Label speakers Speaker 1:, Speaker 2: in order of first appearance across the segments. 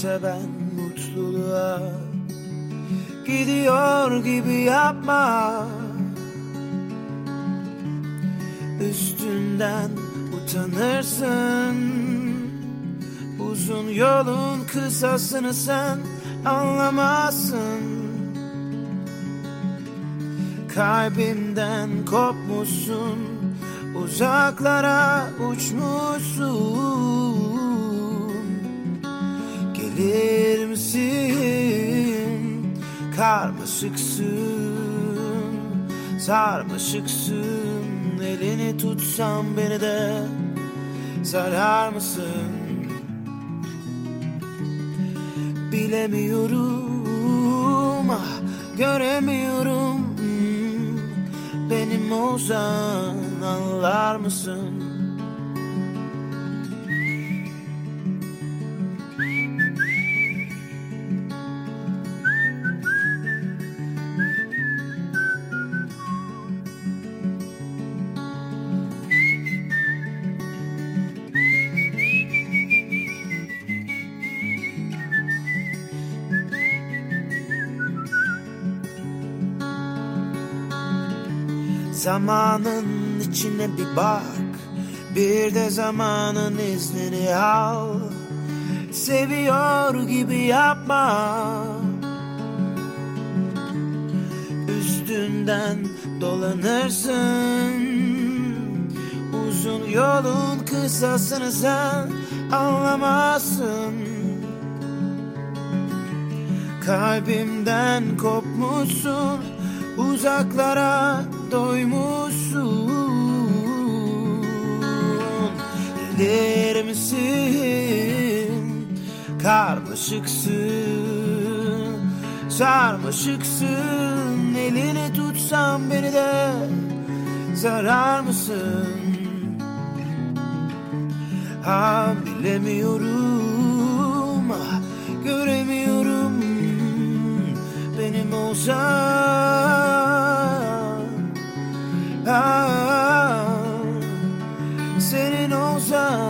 Speaker 1: parça ben mutluluğa Gidiyor gibi yapma. Üstünden utanırsın. Uzun yolun kısasını sen anlamazsın. Kalbimden kopmuşsun uzaklara uçmuşsun Gelir misin? Karmaşıksın sarmaşıksın. Elini tutsam beni de sarar mısın? Bilemiyorum ah göremiyorum. Benim olsan anlar mısın? Zamanın içine bir bak. Bir de zamanın iznini al. Seviyor gibi yapma. Üstünden dolanırsın. Uzun yolun kısasını sen anlamazsın. Kalbimden kopmuşsun uzaklara doymuşsun. Gelir misin? Karmaşıksın. Sarmaşıksın. Elini tutsam beni de zarar mısın? Ha bilemiyorum. Ah, göremiyorum. Benim olsan ah, senin olsan anlar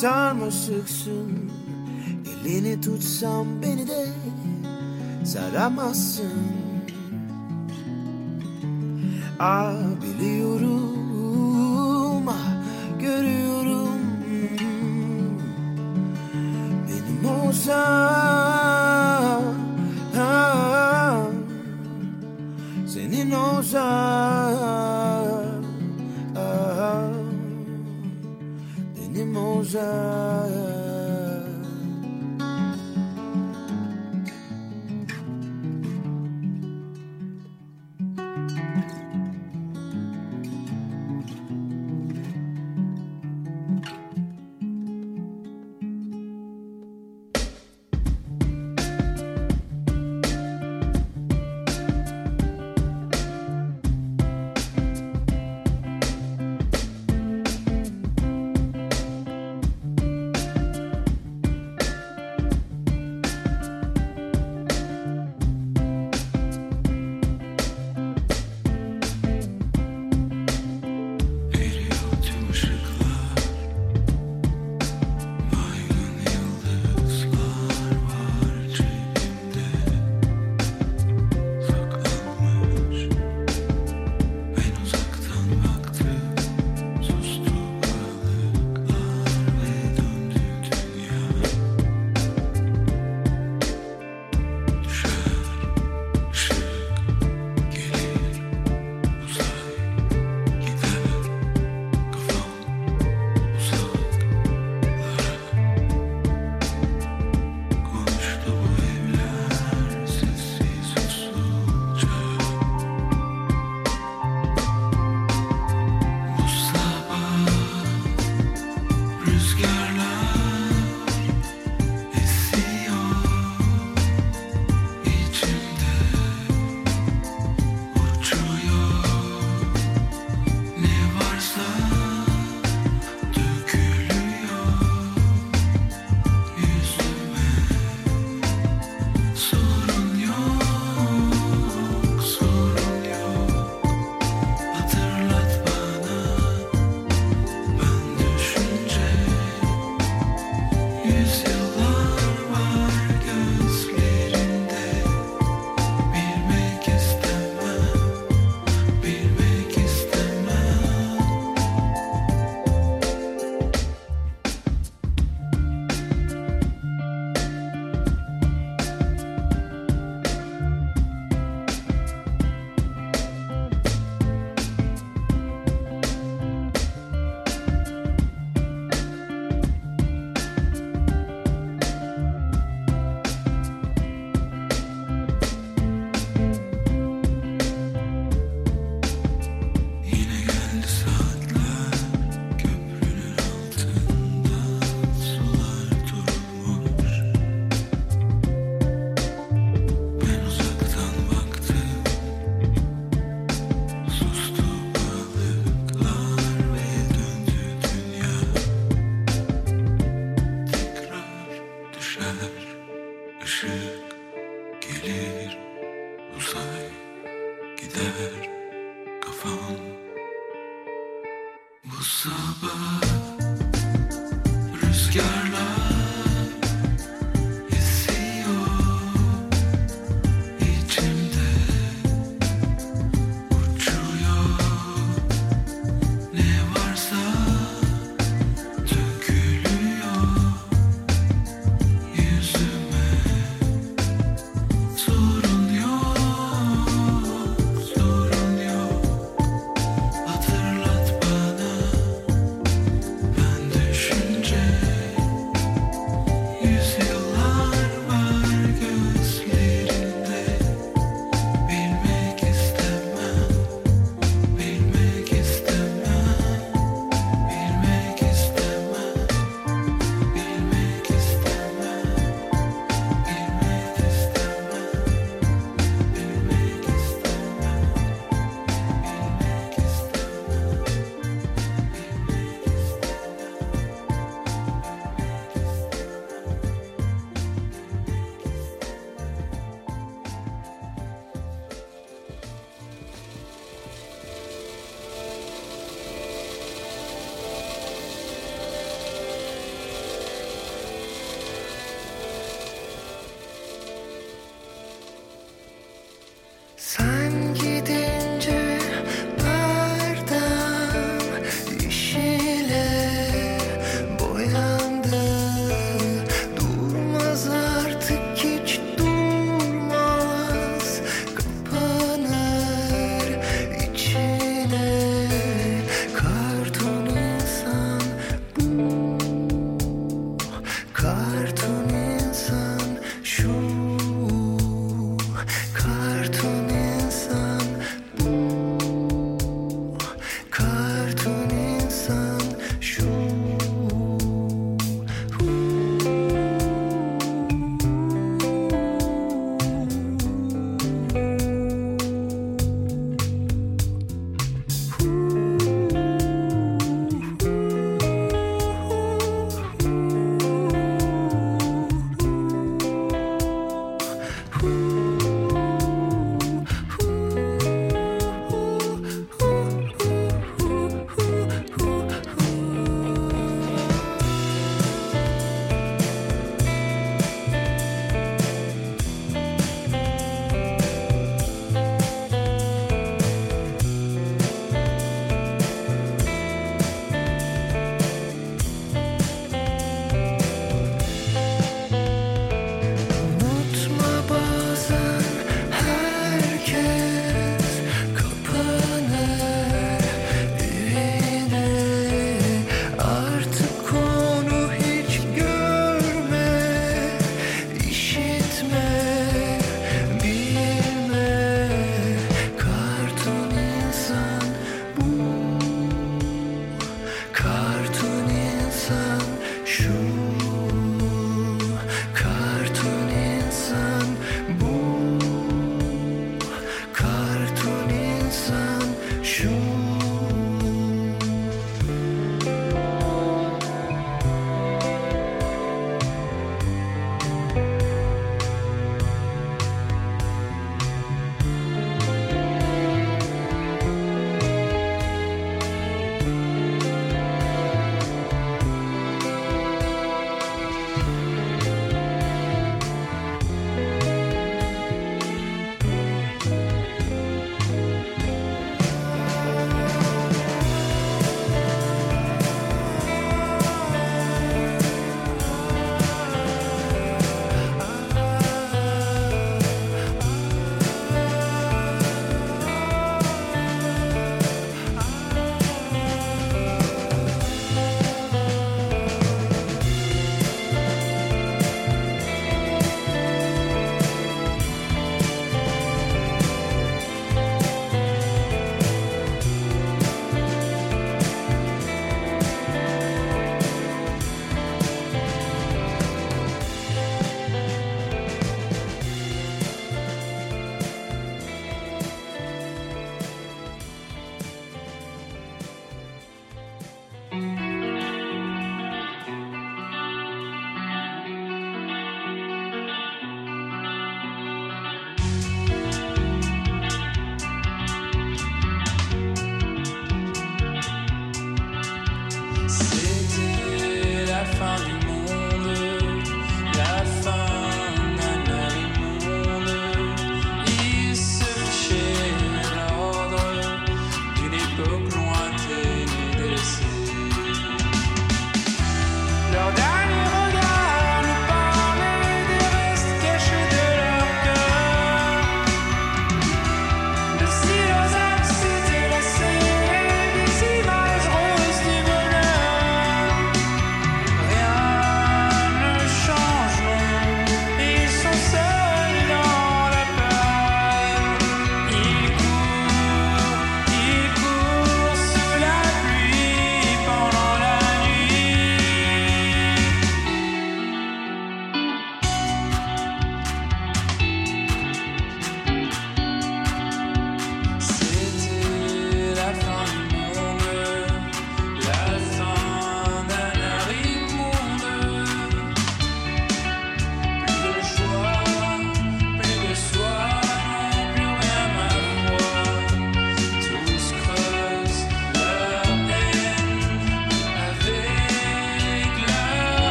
Speaker 1: sarmaşıksın Elini tutsam beni de saramazsın. Ah biliyorum,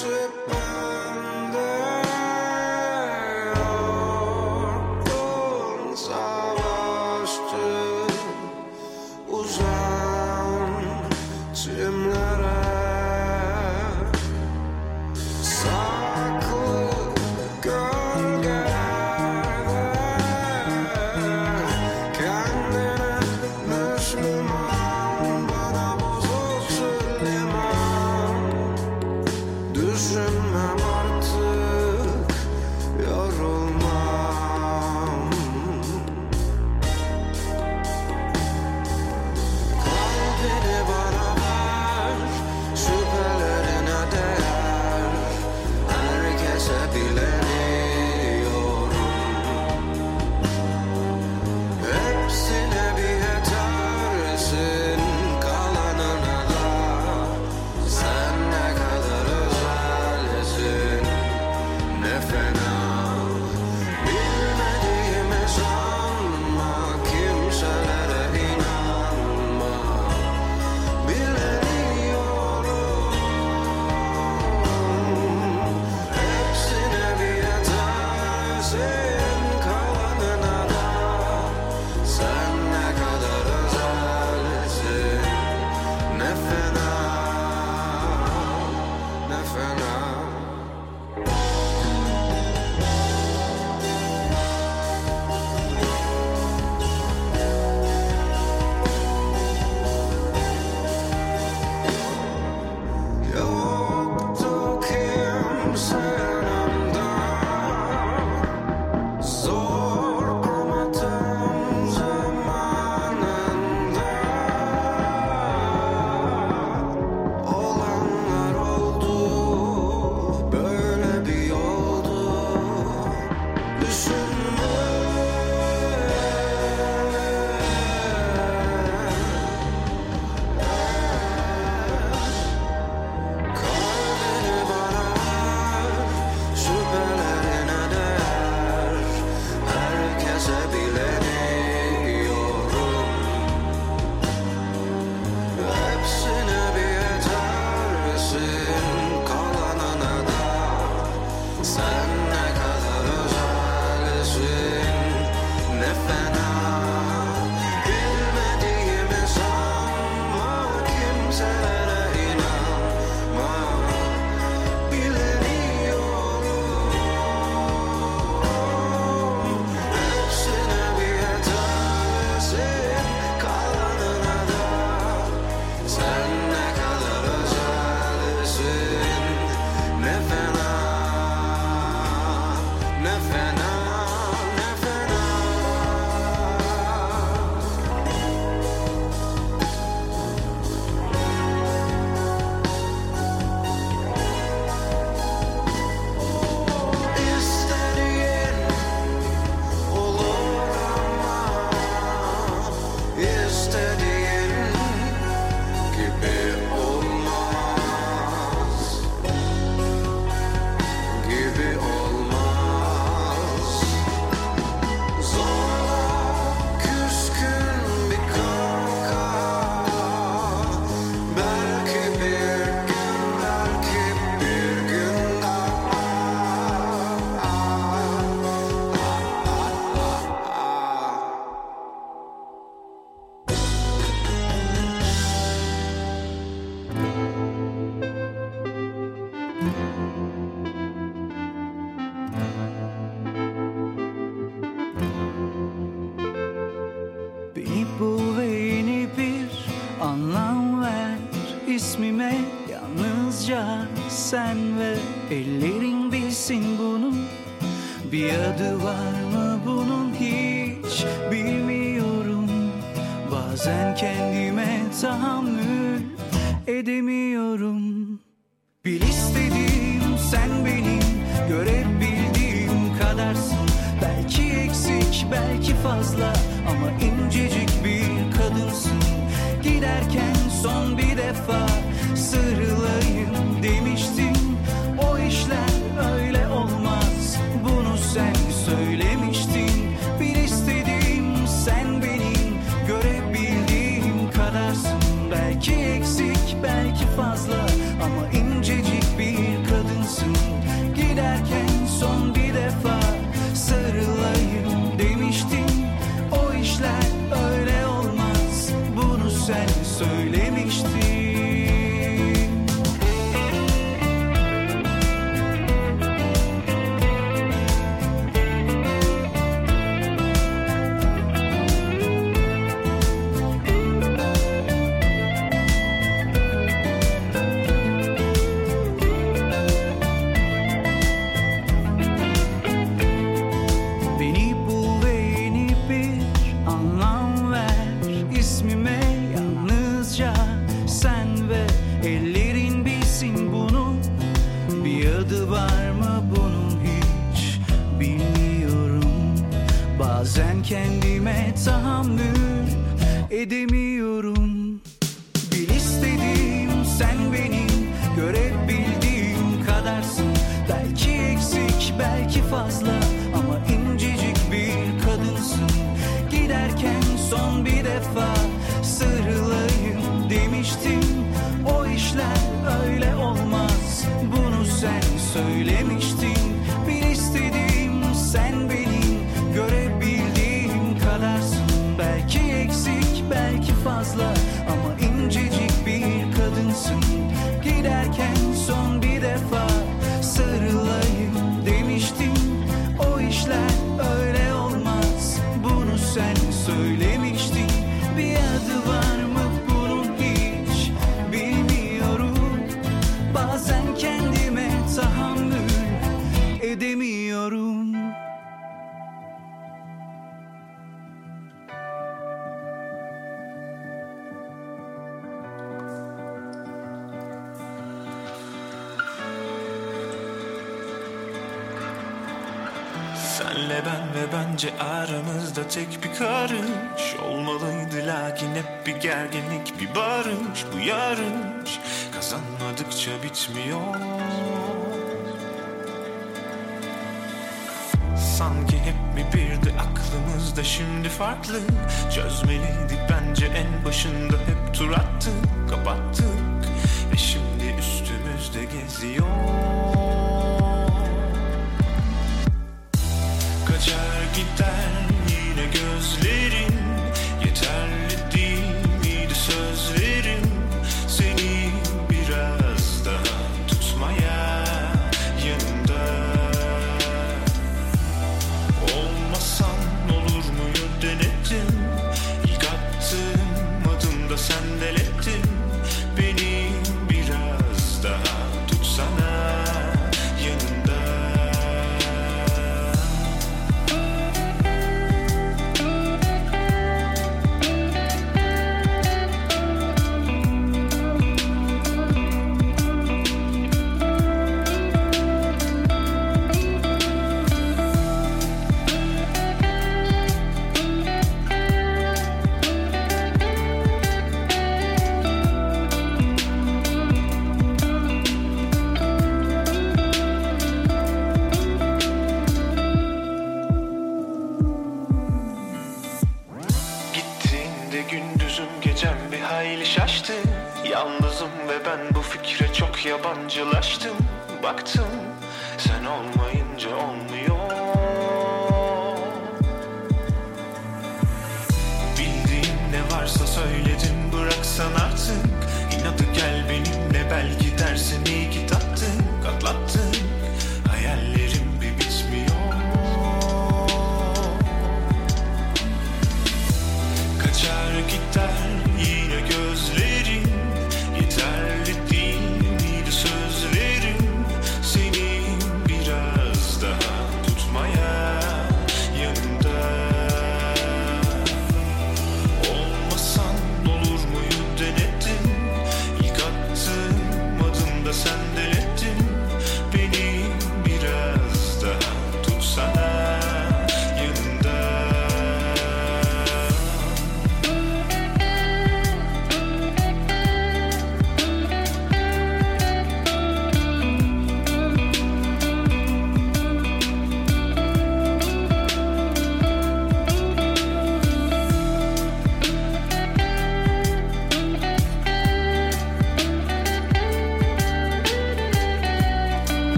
Speaker 2: worship now. sen söylemiştin.
Speaker 3: Senle ben ve bence aramızda tek bir karış. Olmalıydı lakin hep bir gerginlik bir barış. Bu yarış kazanmadıkça bitmiyor. Sanki hep mi birdi aklımızda şimdi farklı. Çözmeliydik bence en başında hep tur attık Kapattık. Ve şimdi üstümüzde geziyor. yalnızım ve ben bu fikre çok yabancılaştım. Baktım sen olmayınca olmuyor. Bildiğim ne varsa söyledim bıraksan artık. İnadı gel benimle belki dersin iyi ki Katlattın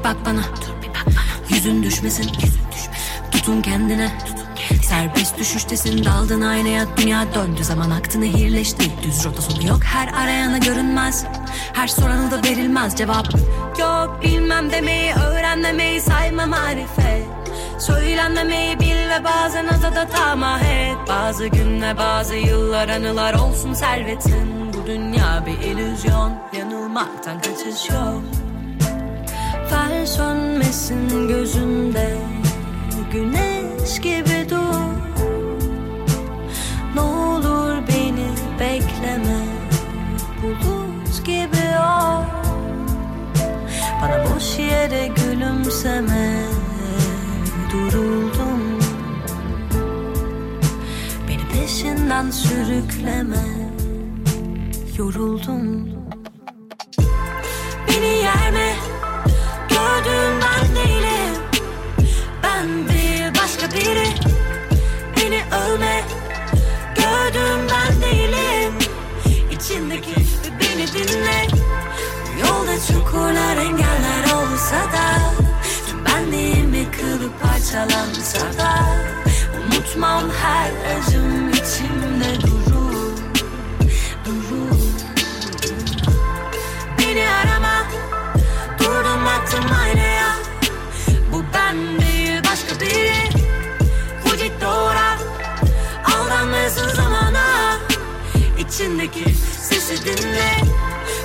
Speaker 3: Bir
Speaker 4: bak bana. Yüzün düşmesin. Tutun kendine. Serbest düşüştesin. Daldın aynaya. Dünya döndü. Zaman aktı nehirleşti Düz rota sonu yok. Her arayana görünmez. Her soranı da verilmez. Cevap Yok. Bilmem demeyi öğrenmemeyi sayma marifet. Söylenmemeyi bil ve bazen azada tamah et. Bazı gün ve bazı yıllar anılar olsun servetin. Bu dünya bir illüzyon. Yanılmaktan kaçış yok Fer sönmesin gözünde Güneş gibi dur. Ne olur beni bekleme Bulut gibi ol. Bana boş yere gülümseme Duruldum. Beni peşinden sürükleme Yoruldum Gördüğüm ben değilim Ben bir başka biri. Beni övme. Gördüğüm ben değilim İçindeki beni dinle. Yolda çukurlar engeller olsa da Tüm benliğimi kılıp parçalansa da Unutmam her acım içimde Baktım aynaya Bu ben değil başka biri. Vücut doğra Aldanmasın zamana. İçindeki sesi dinle.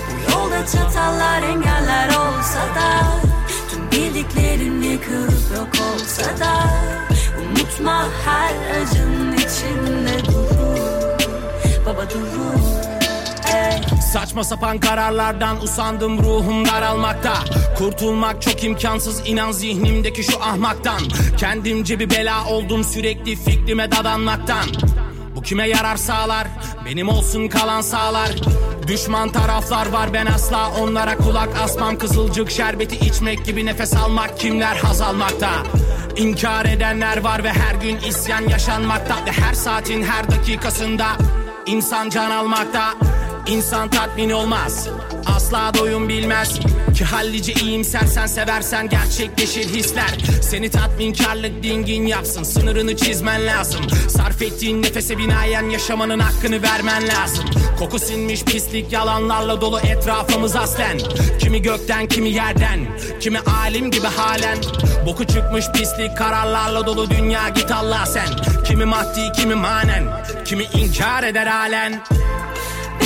Speaker 4: Bu yolda çatallar engeller olsa da Tüm bildiklerin yıkılıp yok olsa da Unutma her acın içinde durur. Baba durur.
Speaker 5: Saçma sapan kararlardan usandım ruhum daralmakta. Kurtulmak çok imkansız inan zihnimdeki şu ahmaktan. Kendimce bir bela oldum sürekli fikrime dadanmaktan. Bu kime yarar sağlar? Benim olsun kalan sağlar. Düşman taraflar var ben asla onlara kulak asmam. Kızılcık şerbeti içmek gibi nefes almak kimler haz almakta? İnkar edenler var ve her gün isyan yaşanmakta. Ve her saatin her dakikasında insan can almakta İnsan tatmin olmaz. Asla doyum bilmez. Ki hallice iyimsersen seversen gerçekleşir hisler. Seni tatminkarlık dingin yapsın Sınırını çizmen lazım. Sarf ettiğin nefese binaen yaşamanın hakkını vermen lazım. Koku sinmiş pislik yalanlarla dolu etrafımız aslen. Kimi gökten kimi yerden Kimi alim gibi halen. Boku çıkmış pislik kararlarla dolu dünya git Allah sen. Kimi maddi kimi manen Kimi inkar eder halen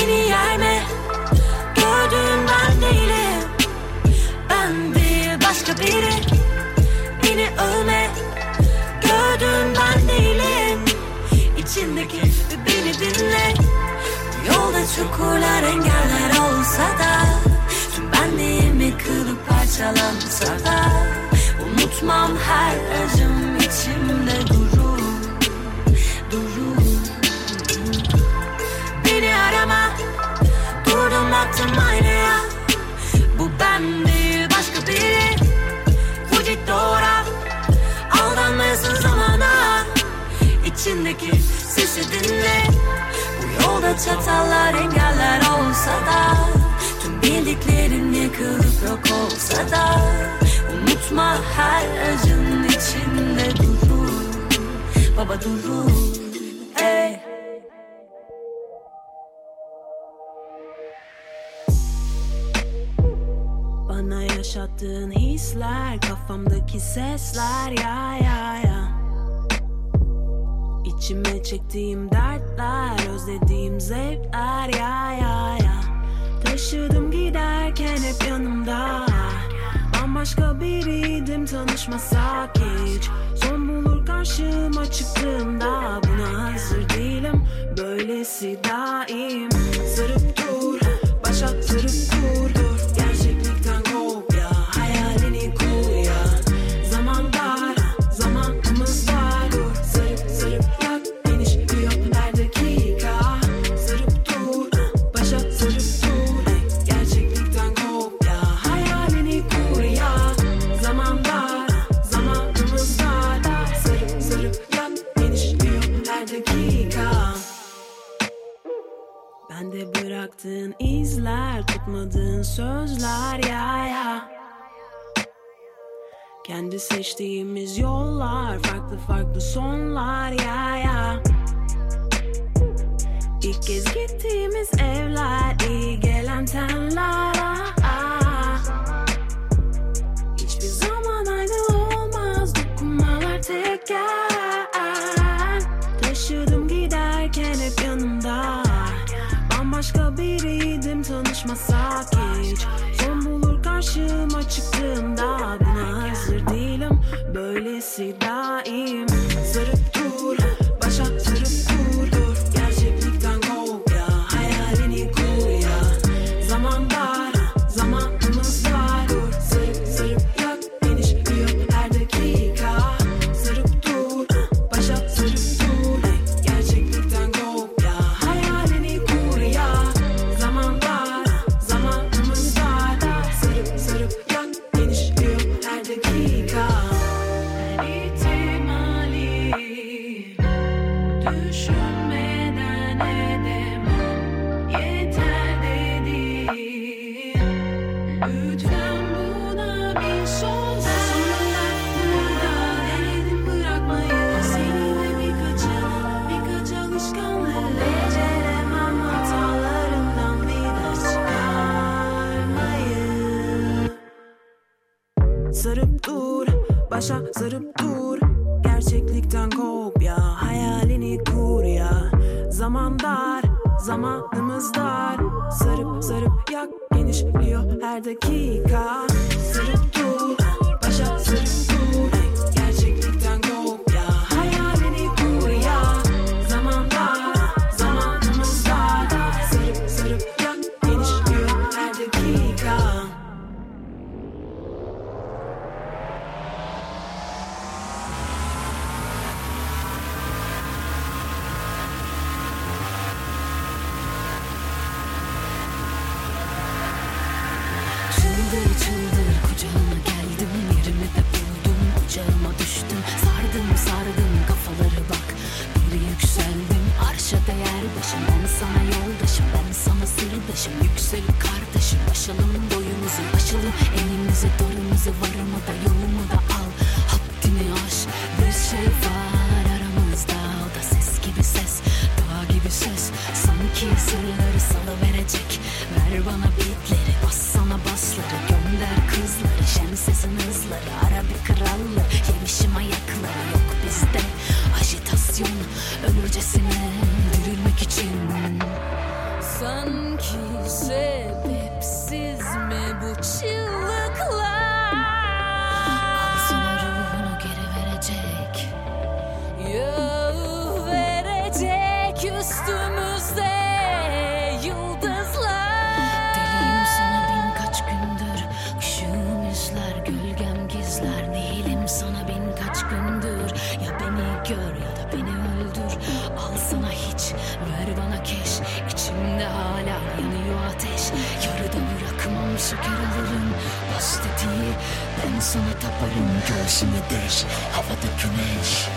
Speaker 4: Beni yerme. Gördüğüm ben değilim. Ben bir başka biri. Beni övme. Gördüğüm ben değilim. İçindeki beni dinle. Yolda çukurlar engeller olsa da Tüm benliğimi kılıp parçalansa da Unutmam her acım çatallar engeller olsa da Tüm bildiklerin yıkılıp yok olsa da Unutma her acın içinde durur. Baba durur Ey. Bana yaşattığın hisler Kafamdaki sesler ya ya ya İçime çektiğim dertler Özlediğim zevkler ya ya ya. Taşıdım giderken hep yanımda. Bambaşka biriydim tanışmasak hiç. Son bulur karşıma çıktığımda Buna hazır değilim. Böylesi daim. Sarıp dur Başa sarıp dur Bıraktığın izler, tutmadığın sözler ya ya
Speaker 6: Kendi seçtiğimiz yollar, farklı farklı sonlar ya ya İlk kez gittiğimiz evler, iyi gelen tenler konuşmasak hiç Son bulur karşıma çıktığımda Zaman dar, zamanımız dar. Sarıp sarıp yak genişliyor her dakika. Et nous nous adorons, nous avons aç Ver
Speaker 7: bana keş içimde hala yanıyor ateş. Yarıda bırakmam şeker alırım Hasretiyi. Ben sana taparım Göğsümü deş. Havada güneş.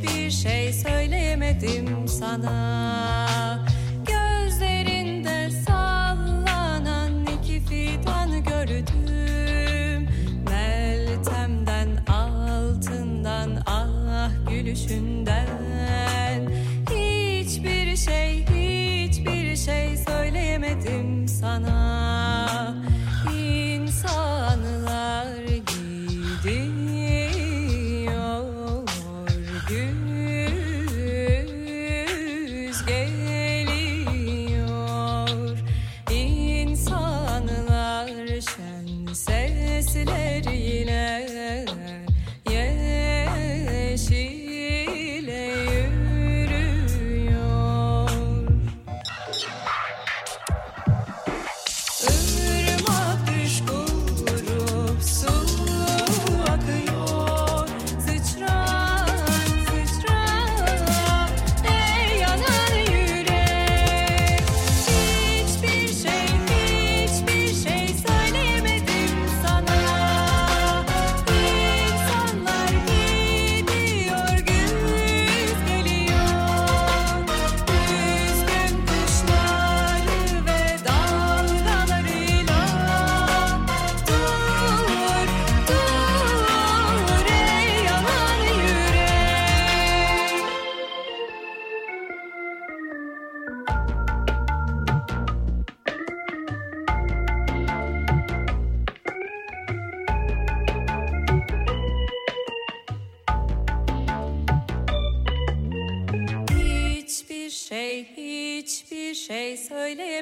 Speaker 7: hiçbir
Speaker 8: şey söyleyemedim sana. Gözlerinde sallanan iki fidan gördüm. Meltemden altından ah gülüşünden. Hiçbir şey hiçbir şey söyleyemedim sana.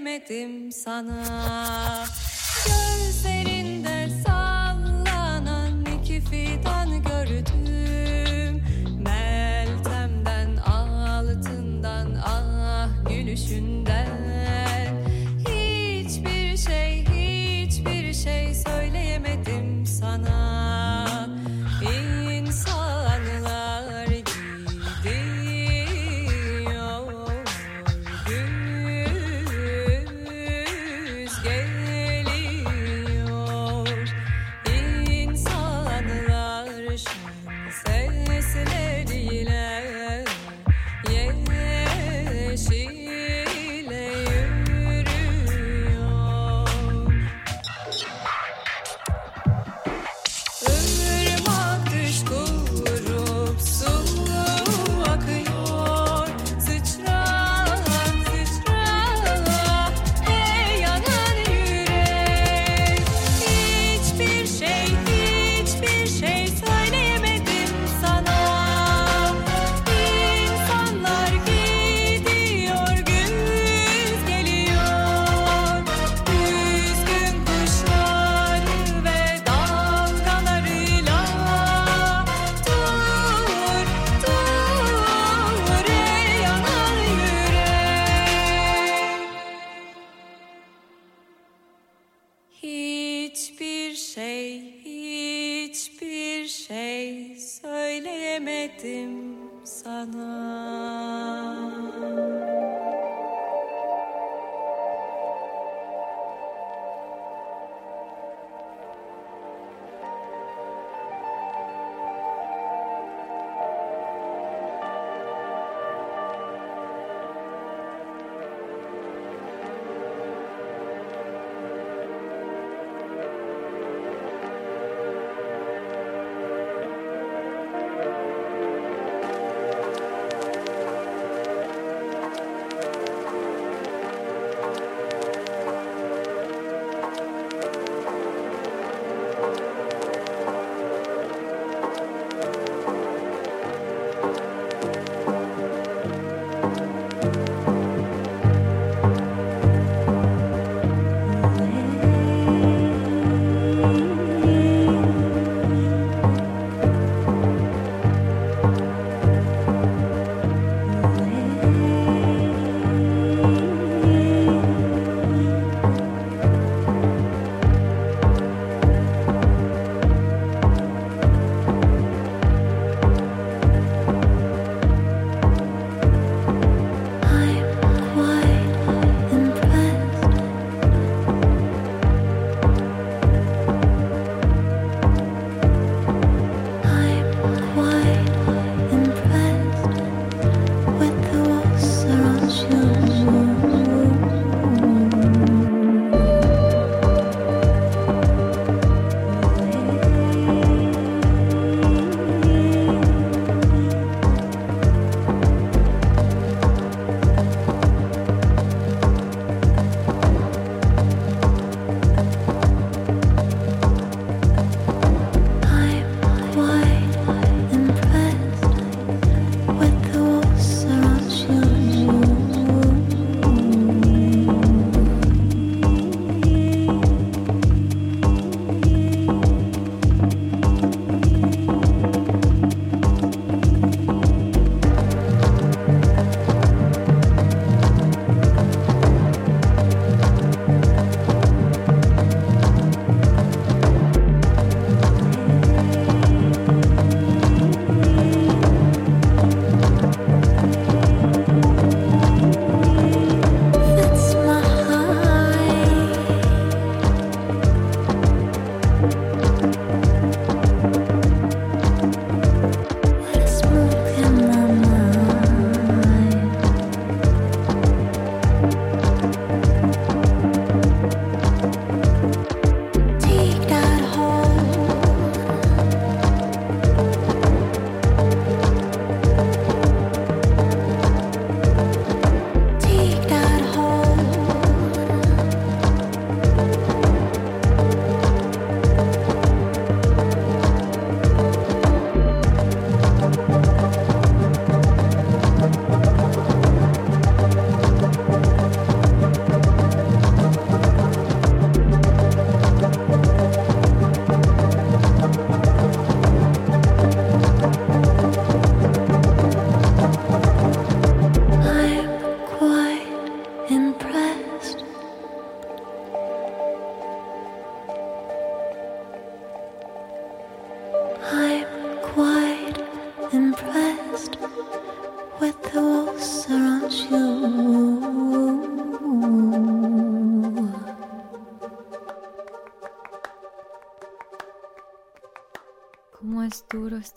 Speaker 8: veremedim sana. Gözlerinde
Speaker 9: sağ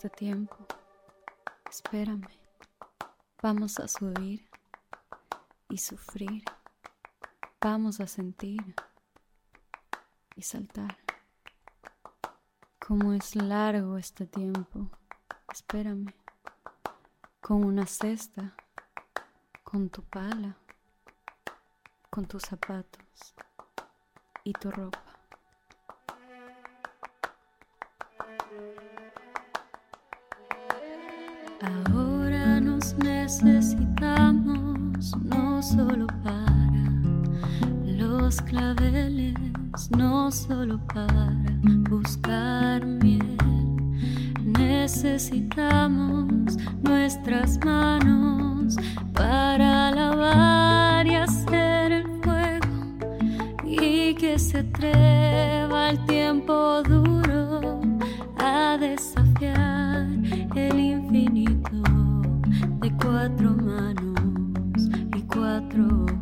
Speaker 9: este tiempo. Espérame. Vamos a subir y sufrir. Vamos a sentir y saltar. Cómo es largo este tiempo. Espérame. Con una cesta, con tu pala, con tus zapatos y tu ropa. Ahora nos necesitamos no solo para los claveles, no solo para buscar miel. Necesitamos nuestras manos para lavar y hacer el fuego y que se atreva el tiempo duro a desafiar el cuatro manos y cuatro